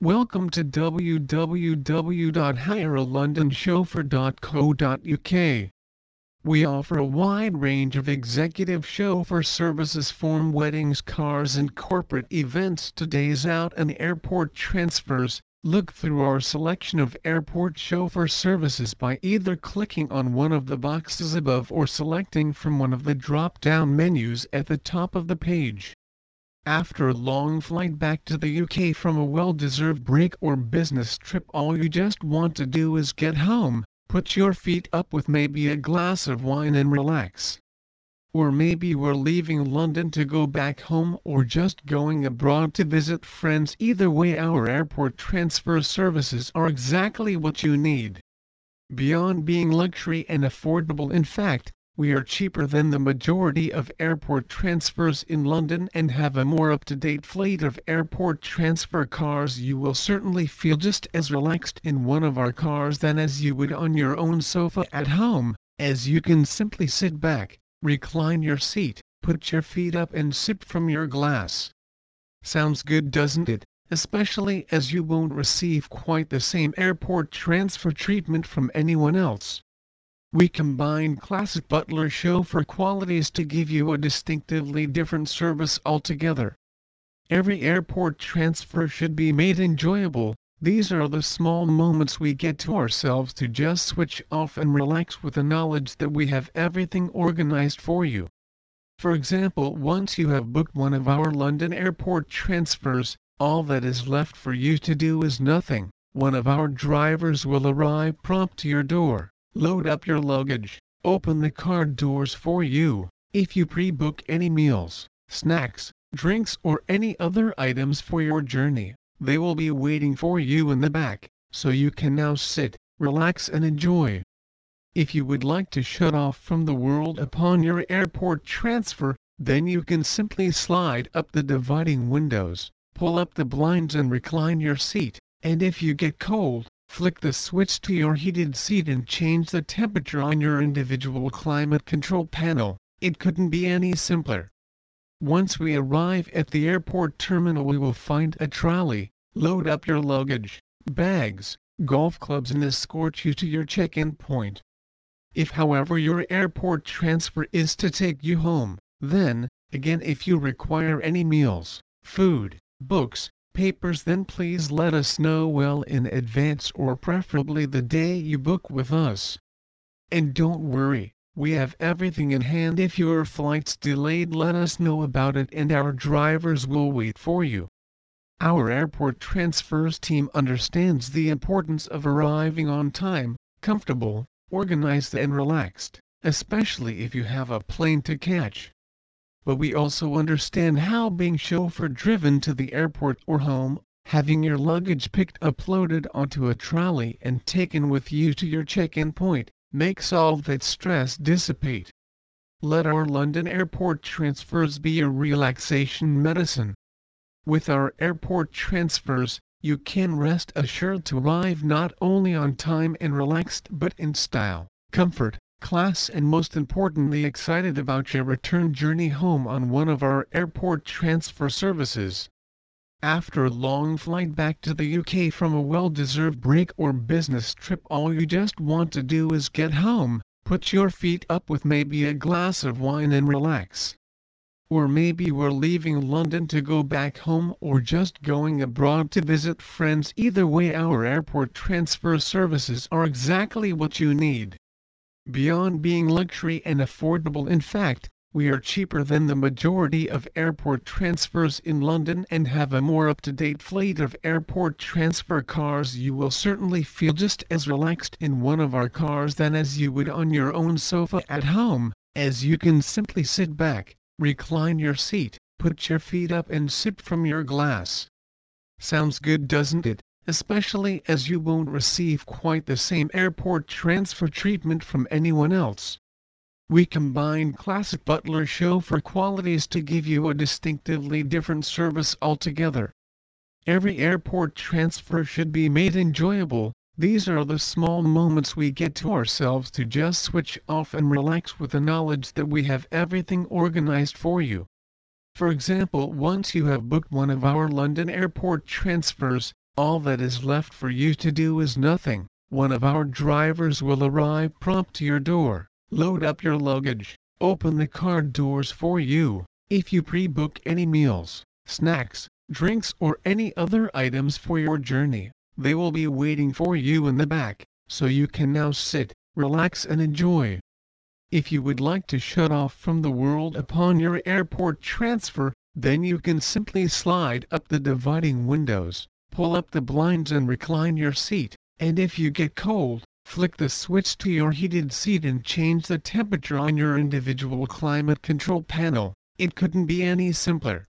Welcome to www.hirealondonchauffeur.co.uk. We offer a wide range of executive chauffeur services from weddings, cars and corporate events to days out and airport transfers. Look through our selection of airport chauffeur services by either clicking on one of the boxes above or selecting from one of the drop-down menus at the top of the page. After a long flight back to the UK from a well-deserved break or business trip all you just want to do is get home, put your feet up with maybe a glass of wine and relax. Or maybe we're leaving London to go back home or just going abroad to visit friends either way our airport transfer services are exactly what you need. Beyond being luxury and affordable in fact, we are cheaper than the majority of airport transfers in London and have a more up-to-date fleet of airport transfer cars you will certainly feel just as relaxed in one of our cars than as you would on your own sofa at home, as you can simply sit back, recline your seat, put your feet up and sip from your glass. Sounds good doesn't it? Especially as you won't receive quite the same airport transfer treatment from anyone else. We combine classic butler chauffeur qualities to give you a distinctively different service altogether. Every airport transfer should be made enjoyable, these are the small moments we get to ourselves to just switch off and relax with the knowledge that we have everything organized for you. For example once you have booked one of our London airport transfers, all that is left for you to do is nothing, one of our drivers will arrive prompt to your door load up your luggage, open the car doors for you. If you pre-book any meals, snacks, drinks or any other items for your journey, they will be waiting for you in the back, so you can now sit, relax and enjoy. If you would like to shut off from the world upon your airport transfer, then you can simply slide up the dividing windows, pull up the blinds and recline your seat, and if you get cold, Flick the switch to your heated seat and change the temperature on your individual climate control panel. It couldn't be any simpler. Once we arrive at the airport terminal we will find a trolley, load up your luggage, bags, golf clubs and escort you to your check-in point. If however your airport transfer is to take you home, then, again if you require any meals, food, books, papers then please let us know well in advance or preferably the day you book with us. And don't worry, we have everything in hand if your flight's delayed let us know about it and our drivers will wait for you. Our airport transfers team understands the importance of arriving on time, comfortable, organized and relaxed, especially if you have a plane to catch but we also understand how being chauffeur driven to the airport or home, having your luggage picked up loaded onto a trolley and taken with you to your check-in point, makes all that stress dissipate. Let our London airport transfers be your relaxation medicine. With our airport transfers, you can rest assured to arrive not only on time and relaxed but in style, comfort, class and most importantly excited about your return journey home on one of our airport transfer services. After a long flight back to the UK from a well-deserved break or business trip all you just want to do is get home, put your feet up with maybe a glass of wine and relax. Or maybe are leaving London to go back home or just going abroad to visit friends either way our airport transfer services are exactly what you need. Beyond being luxury and affordable in fact, we are cheaper than the majority of airport transfers in London and have a more up-to-date fleet of airport transfer cars you will certainly feel just as relaxed in one of our cars than as you would on your own sofa at home, as you can simply sit back, recline your seat, put your feet up and sip from your glass. Sounds good doesn't it? Especially as you won't receive quite the same airport transfer treatment from anyone else. We combine classic butler chauffeur qualities to give you a distinctively different service altogether. Every airport transfer should be made enjoyable, these are the small moments we get to ourselves to just switch off and relax with the knowledge that we have everything organized for you. For example once you have booked one of our London airport transfers, All that is left for you to do is nothing. One of our drivers will arrive prompt to your door, load up your luggage, open the car doors for you. If you pre-book any meals, snacks, drinks or any other items for your journey, they will be waiting for you in the back, so you can now sit, relax and enjoy. If you would like to shut off from the world upon your airport transfer, then you can simply slide up the dividing windows, pull up the blinds and recline your seat, and if you get cold, flick the switch to your heated seat and change the temperature on your individual climate control panel. It couldn't be any simpler.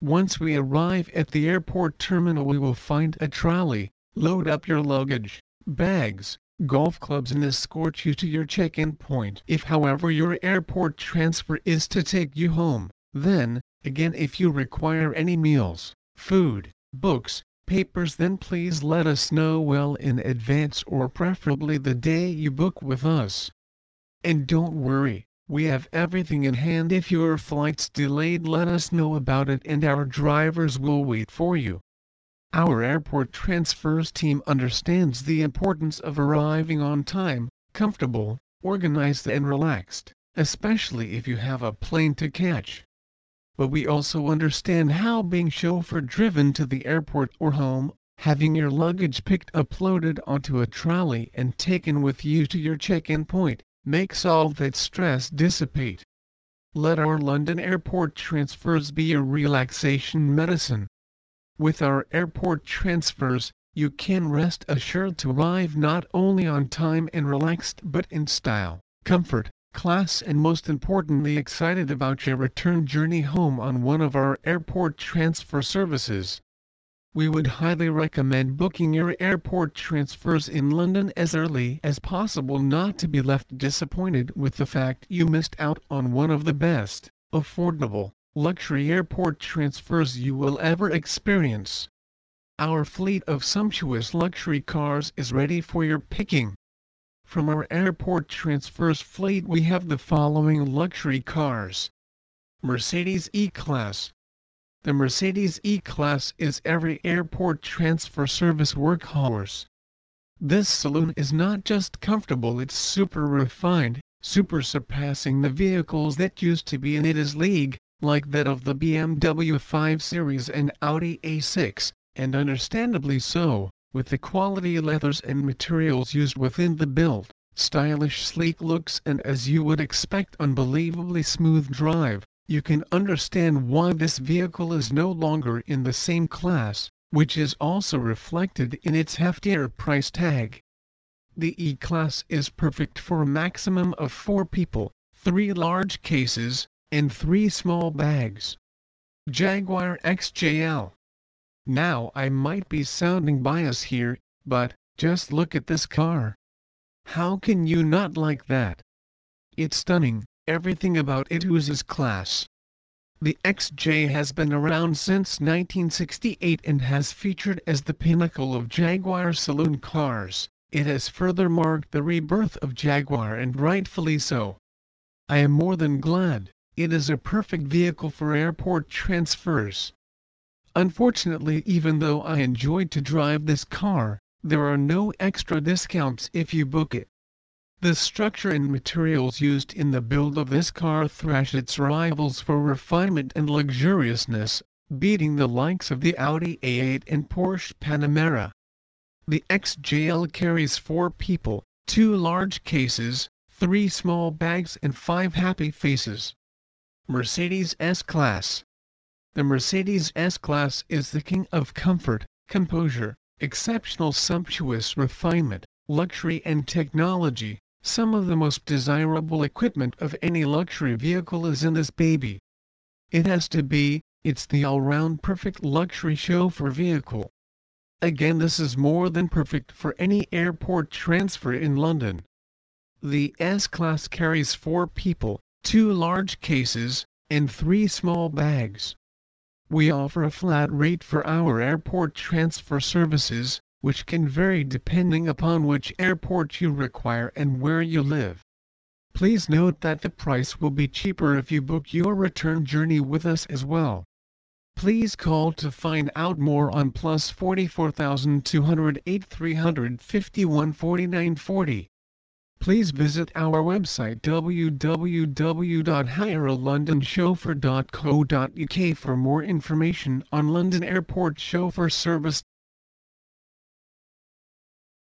Once we arrive at the airport terminal we will find a trolley, load up your luggage, bags, golf clubs and escort you to your check-in point. If however your airport transfer is to take you home, then, again if you require any meals, food, books, papers then please let us know well in advance or preferably the day you book with us. And don't worry, we have everything in hand if your flight's delayed let us know about it and our drivers will wait for you. Our airport transfers team understands the importance of arriving on time, comfortable, organized and relaxed, especially if you have a plane to catch but we also understand how being chauffeur driven to the airport or home, having your luggage picked up loaded onto a trolley and taken with you to your check-in point, makes all that stress dissipate. Let our London airport transfers be your relaxation medicine. With our airport transfers, you can rest assured to arrive not only on time and relaxed but in style, comfort, class and most importantly excited about your return journey home on one of our airport transfer services. We would highly recommend booking your airport transfers in London as early as possible not to be left disappointed with the fact you missed out on one of the best, affordable, luxury airport transfers you will ever experience. Our fleet of sumptuous luxury cars is ready for your picking. From our airport transfers fleet we have the following luxury cars. Mercedes E-Class. The Mercedes E-Class is every airport transfer service workhorse. This saloon is not just comfortable it's super refined, super surpassing the vehicles that used to be in its league, like that of the BMW 5 Series and Audi A6, and understandably so with the quality leathers and materials used within the build, stylish sleek looks and as you would expect unbelievably smooth drive, you can understand why this vehicle is no longer in the same class, which is also reflected in its heftier price tag. The E-Class is perfect for a maximum of four people, three large cases, and three small bags. Jaguar XJL now I might be sounding biased here, but, just look at this car. How can you not like that? It's stunning, everything about it oozes class. The XJ has been around since 1968 and has featured as the pinnacle of Jaguar saloon cars. It has further marked the rebirth of Jaguar and rightfully so. I am more than glad, it is a perfect vehicle for airport transfers. Unfortunately even though I enjoyed to drive this car, there are no extra discounts if you book it. The structure and materials used in the build of this car thrash its rivals for refinement and luxuriousness, beating the likes of the Audi A8 and Porsche Panamera. The XJL carries four people, two large cases, three small bags and five happy faces. Mercedes S-Class the Mercedes S-Class is the king of comfort, composure, exceptional sumptuous refinement, luxury and technology. Some of the most desirable equipment of any luxury vehicle is in this baby. It has to be, it's the all-round perfect luxury chauffeur vehicle. Again this is more than perfect for any airport transfer in London. The S-Class carries four people, two large cases, and three small bags. We offer a flat rate for our airport transfer services, which can vary depending upon which airport you require and where you live. Please note that the price will be cheaper if you book your return journey with us as well. Please call to find out more on plus 44208 351 4940. Please visit our website www.hirealondonchauffeur.co.uk for more information on London Airport Chauffeur Service.